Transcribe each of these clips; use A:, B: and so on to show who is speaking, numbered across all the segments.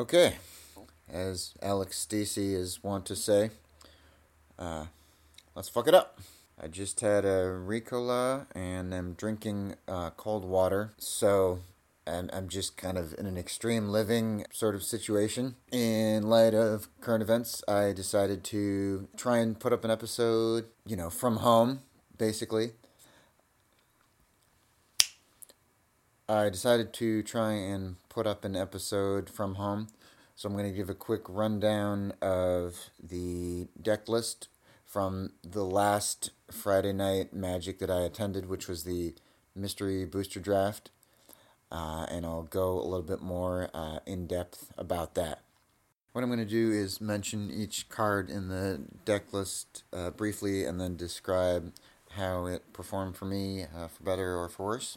A: Okay, as Alex Stacy is wont to say, uh, let's fuck it up. I just had a Ricola and I'm drinking uh, cold water, so I'm, I'm just kind of in an extreme living sort of situation. In light of current events, I decided to try and put up an episode, you know, from home, basically. I decided to try and put up an episode from home. So I'm going to give a quick rundown of the deck list from the last Friday night Magic that I attended, which was the Mystery Booster Draft. Uh, and I'll go a little bit more uh, in depth about that. What I'm going to do is mention each card in the deck list uh, briefly and then describe how it performed for me, uh, for better or for worse.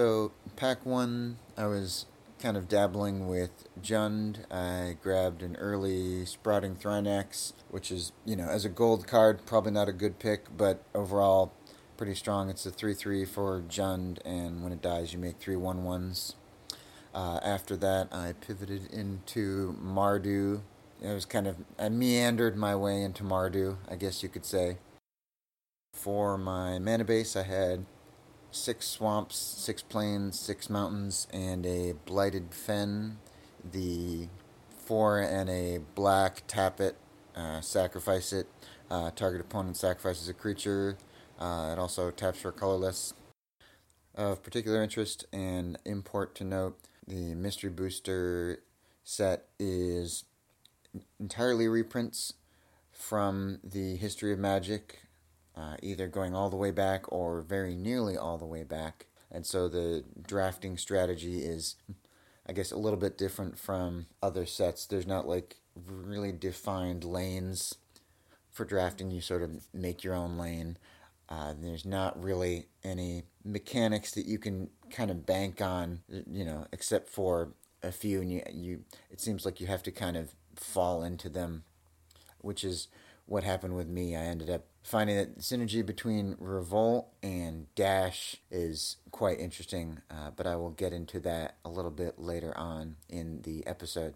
A: So, pack one, I was kind of dabbling with Jund. I grabbed an early Sprouting Thrynax, which is, you know, as a gold card, probably not a good pick, but overall pretty strong. It's a 3 3 for Jund, and when it dies, you make three 1 1s. Uh, after that, I pivoted into Mardu. It was kind of, I meandered my way into Mardu, I guess you could say. For my mana base, I had six swamps, six plains, six mountains, and a blighted fen. The four and a black, tap it, uh, sacrifice it. Uh, target opponent sacrifices a creature. Uh, it also taps for colorless. Of particular interest and import to note, the Mystery Booster set is entirely reprints from the History of Magic uh, either going all the way back or very nearly all the way back. And so the drafting strategy is, I guess, a little bit different from other sets. There's not like really defined lanes for drafting. You sort of make your own lane. Uh, there's not really any mechanics that you can kind of bank on, you know, except for a few, and you, you it seems like you have to kind of fall into them, which is what happened with me. I ended up finding that synergy between Revolt and Dash is quite interesting, uh, but I will get into that a little bit later on in the episode.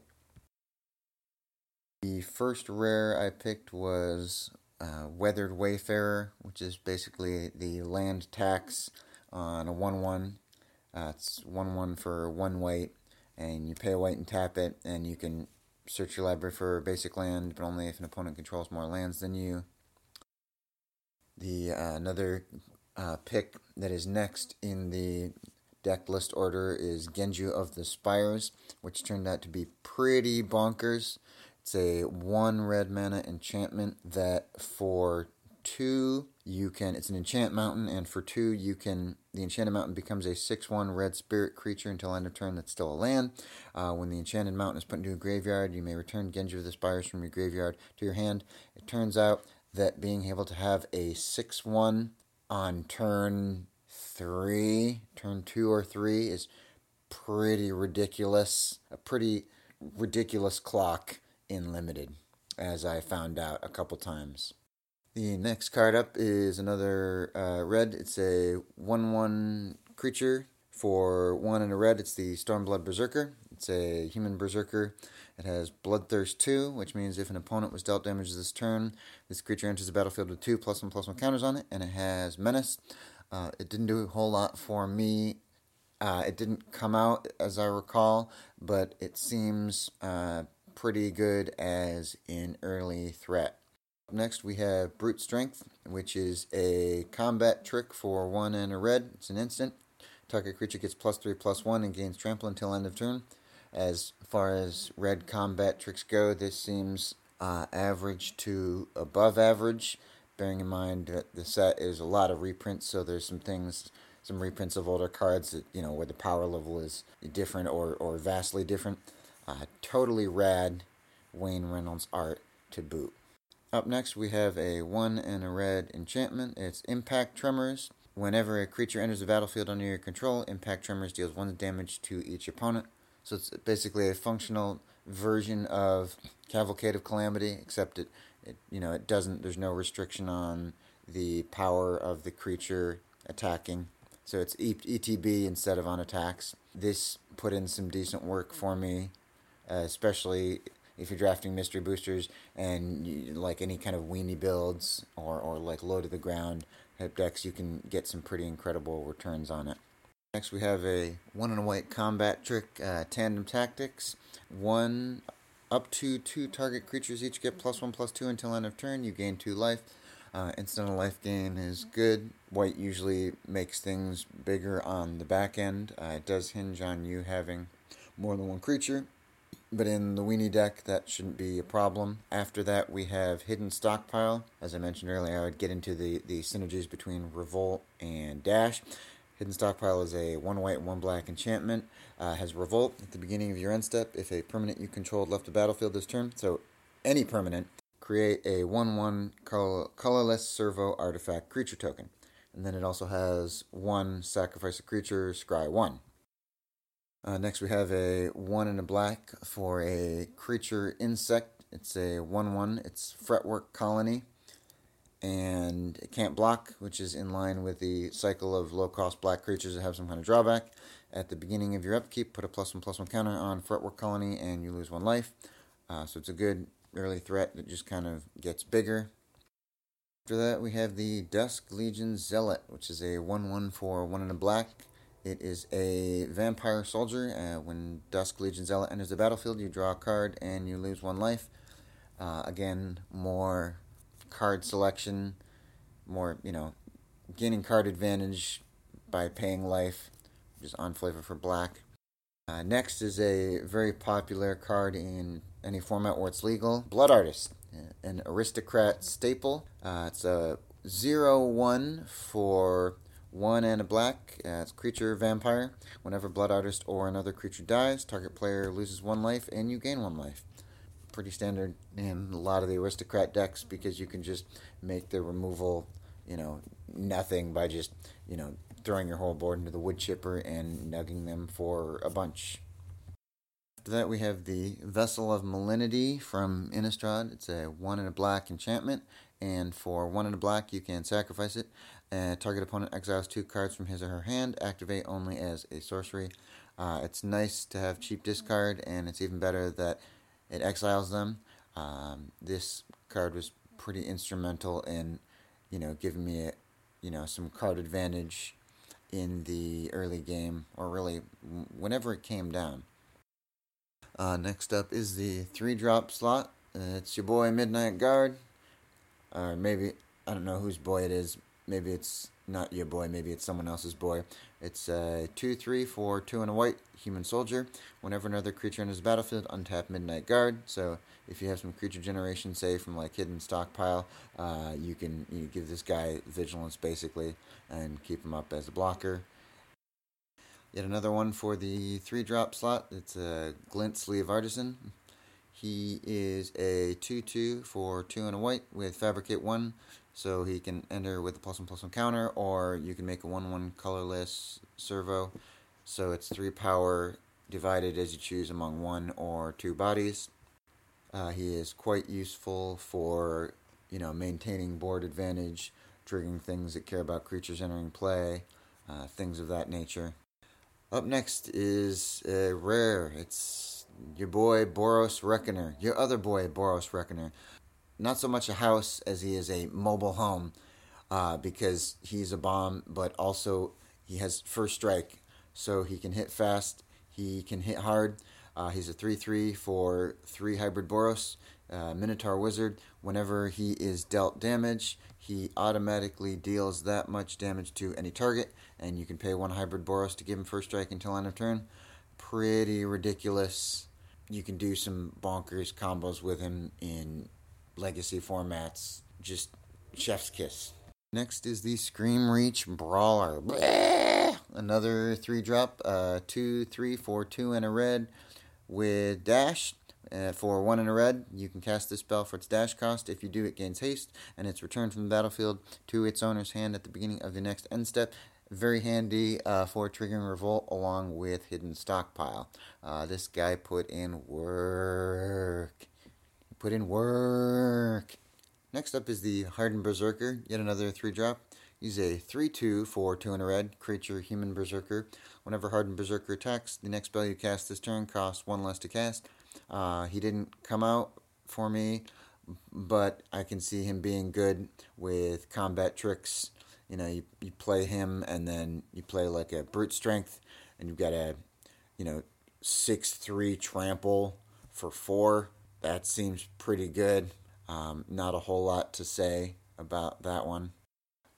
A: The first rare I picked was uh, Weathered Wayfarer, which is basically the land tax on a 1 1. Uh, it's 1 1 for one white, and you pay a white and tap it, and you can search your library for basic land, but only if an opponent controls more lands than you. The uh, another uh, pick that is next in the deck list order is Genju of the Spires, which turned out to be pretty bonkers. It's a one red mana enchantment that for two you can it's an enchant mountain and for two you can the enchanted mountain becomes a 6-1 red spirit creature until end of turn that's still a land uh, when the enchanted mountain is put into a graveyard you may return Genju of the Spires from your graveyard to your hand it turns out that being able to have a 6 1 on turn 3, turn 2 or 3 is pretty ridiculous. A pretty ridiculous clock in limited, as I found out a couple times. The next card up is another uh, red. It's a 1 1 creature. For one and a red, it's the Stormblood Berserker. It's a human berserker. It has Bloodthirst 2, which means if an opponent was dealt damage this turn, this creature enters the battlefield with two plus one plus one counters on it, and it has Menace. Uh, it didn't do a whole lot for me. Uh, it didn't come out, as I recall, but it seems uh, pretty good as an early threat. Next, we have Brute Strength, which is a combat trick for one and a red. It's an instant. Target creature gets plus three plus one and gains trample until end of turn. As far as red combat tricks go, this seems uh, average to above average. Bearing in mind that the set is a lot of reprints, so there's some things, some reprints of older cards that you know where the power level is different or or vastly different. Uh, totally rad Wayne Reynolds art to boot. Up next, we have a one and a red enchantment. It's Impact Tremors. Whenever a creature enters the battlefield under your control, Impact Tremors deals one damage to each opponent. So it's basically a functional version of Cavalcade of Calamity, except it, it you know, it doesn't. There's no restriction on the power of the creature attacking. So it's ETB instead of on attacks. This put in some decent work for me. uh, especially if you're drafting mystery boosters and you, like any kind of weenie builds or, or like low to the ground type decks, you can get some pretty incredible returns on it. Next, we have a one and a white combat trick, uh, tandem tactics. One up to two target creatures each get plus one plus two until end of turn. You gain two life. Uh, incidental life gain is good. White usually makes things bigger on the back end. Uh, it does hinge on you having more than one creature, but in the weenie deck, that shouldn't be a problem. After that, we have Hidden Stockpile. As I mentioned earlier, I would get into the, the synergies between Revolt and Dash. Hidden Stockpile is a one white, one black enchantment. Uh, has Revolt at the beginning of your end step if a permanent you controlled left the battlefield this turn. So any permanent, create a 1 1 colorless servo artifact creature token. And then it also has one sacrifice a creature, scry 1. Uh, next, we have a 1 and a black for a creature insect. It's a 1 1, it's Fretwork Colony and it can't block, which is in line with the cycle of low cost black creatures that have some kind of drawback. At the beginning of your upkeep, put a plus one plus one counter on Fretwork Colony and you lose one life. Uh, so it's a good early threat that just kind of gets bigger. After that, we have the Dusk Legion Zealot, which is a 1 1 for 1 in a black. It is a vampire soldier. Uh, when Dusk Legion Zealot enters the battlefield, you draw a card and you lose one life. Uh, again, more card selection, more, you know, gaining card advantage by paying life, just on flavor for black. Uh, next is a very popular card in any format where it's legal Blood Artist, an aristocrat staple. Uh, it's a 0 1 for one and a black. Uh, it's creature vampire. Whenever Blood Artist or another creature dies, target player loses one life and you gain one life pretty standard in a lot of the aristocrat decks because you can just make the removal, you know, nothing by just, you know, throwing your whole board into the wood chipper and nugging them for a bunch. After that, we have the Vessel of Malignity from Innistrad. It's a one and a black enchantment, and for one and a black, you can sacrifice it. And target opponent exiles two cards from his or her hand. Activate only as a sorcery. Uh, it's nice to have cheap discard, and it's even better that it exiles them. Um, this card was pretty instrumental in, you know, giving me, you know, some card advantage in the early game, or really whenever it came down. Uh, next up is the three drop slot. Uh, it's your boy Midnight Guard, or maybe I don't know whose boy it is. Maybe it's not your boy, maybe it's someone else's boy. It's a uh, 2 3 for 2 and a white human soldier. Whenever another creature enters the battlefield, untap Midnight Guard. So if you have some creature generation, say from like Hidden Stockpile, uh, you can you give this guy vigilance basically and keep him up as a blocker. Yet another one for the 3 drop slot. It's a Glint Sleeve Artisan. He is a 2 2 for 2 and a white with Fabricate 1 so he can enter with a plus one plus one counter, or you can make a one one colorless servo. So it's three power divided as you choose among one or two bodies. Uh, he is quite useful for you know maintaining board advantage, triggering things that care about creatures entering play, uh, things of that nature. Up next is uh, rare. It's your boy Boros Reckoner, your other boy Boros Reckoner not so much a house as he is a mobile home uh, because he's a bomb, but also he has first strike, so he can hit fast, he can hit hard. Uh, he's a 3 3 for 3 hybrid Boros, uh, Minotaur Wizard. Whenever he is dealt damage, he automatically deals that much damage to any target, and you can pay one hybrid Boros to give him first strike until end of turn. Pretty ridiculous. You can do some bonkers combos with him in legacy formats. Just chef's kiss. Next is the Screamreach Brawler. Another three drop, uh, two, three, four, two, and a red with dash. Uh, for one in a red, you can cast this spell for its dash cost. If you do, it gains haste, and it's returned from the battlefield to its owner's hand at the beginning of the next end step. Very handy uh, for triggering revolt along with hidden stockpile. Uh, this guy put in work. Put in work. Next up is the Hardened Berserker, yet another 3 drop. He's a 3 2 for 2 in a red, creature, human berserker. Whenever hardened berserker attacks, the next spell you cast this turn costs 1 less to cast. Uh, he didn't come out for me, but I can see him being good with combat tricks. You know, you, you play him and then you play like a brute strength, and you've got a, you know, 6 3 trample for 4. That seems pretty good. Um, not a whole lot to say about that one.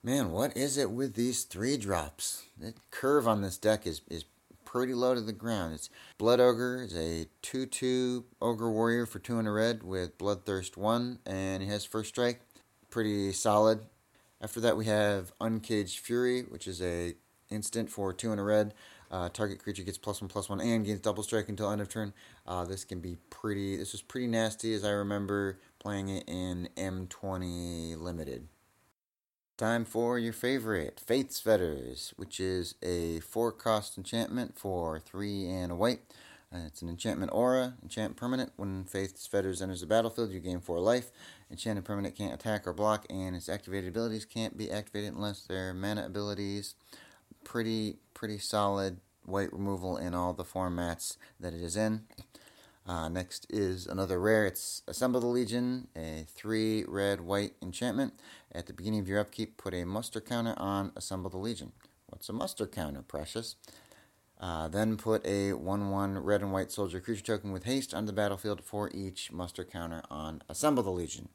A: Man, what is it with these three drops? The curve on this deck is, is pretty low to the ground. It's Blood Ogre is a 2 2 Ogre Warrior for 2 in a red with Bloodthirst 1, and he has first strike. Pretty solid. After that, we have Uncaged Fury, which is a instant for 2 and a red. Uh, target creature gets plus 1 plus 1 and gains double strike until end of turn. Uh, this can be pretty, this was pretty nasty as I remember playing it in M20 Limited. Time for your favorite, Faith's Fetters, which is a four cost enchantment for three and a white. Uh, it's an enchantment aura, enchant permanent. When Faith's Fetters enters the battlefield, you gain four life. Enchanted permanent can't attack or block, and its activated abilities can't be activated unless they're mana abilities. Pretty, pretty solid white removal in all the formats that it is in. Uh, next is another rare. It's Assemble the Legion, a three red white enchantment. At the beginning of your upkeep, put a muster counter on Assemble the Legion. What's a muster counter, precious? Uh, then put a 1 1 red and white soldier creature token with haste on the battlefield for each muster counter on Assemble the Legion.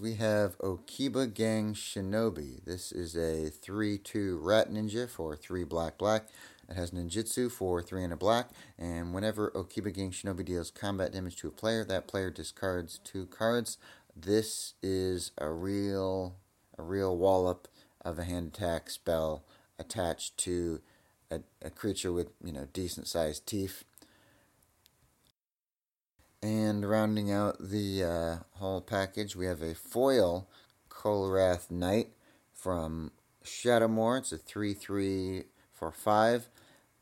A: We have Okiba Gang Shinobi. This is a 3 2 rat ninja for 3 black black. It has ninjutsu for 3 and a black, and whenever Okiba Gang Shinobi deals combat damage to a player, that player discards 2 cards. This is a real a real wallop of a hand attack spell attached to a, a creature with, you know, decent sized teeth. And rounding out the uh, whole package, we have a foil Kulrath Knight from Shadowmoor. It's a 3 3 for 5,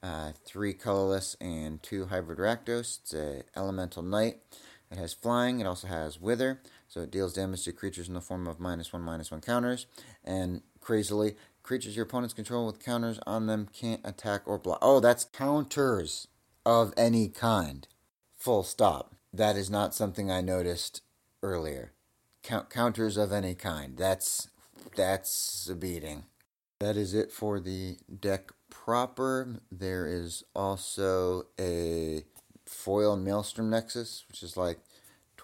A: uh, 3 colorless, and 2 hybrid Rakdos. It's a elemental knight. It has flying, it also has wither, so it deals damage to creatures in the form of minus 1 minus 1 counters. And crazily, creatures your opponents control with counters on them can't attack or block. Oh, that's counters of any kind. Full stop that is not something I noticed earlier. Count- counters of any kind. That's that's a beating. That is it for the deck proper. There is also a foil Maelstrom Nexus, which is like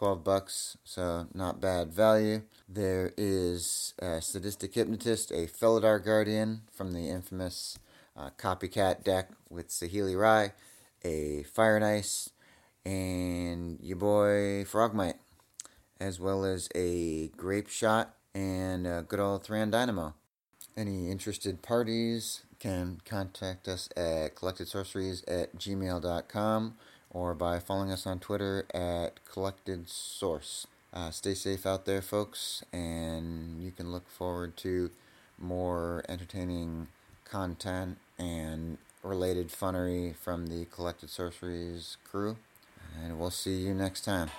A: 12 bucks, so not bad value. There is a Sadistic Hypnotist, a Felidar Guardian from the infamous uh, copycat deck with Saheeli Rai, a Fire and Ice, and your boy Frogmite, as well as a Grape Shot and a good old Thran Dynamo. Any interested parties can contact us at collectedsorceries at gmail.com or by following us on Twitter at collectedsource. Uh, stay safe out there, folks, and you can look forward to more entertaining content and related funnery from the Collected Sorceries crew and we'll see you next time.